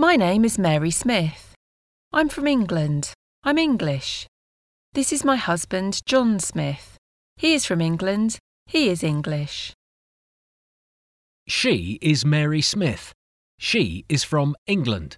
My name is Mary Smith. I'm from England. I'm English. This is my husband, John Smith. He is from England. He is English. She is Mary Smith. She is from England.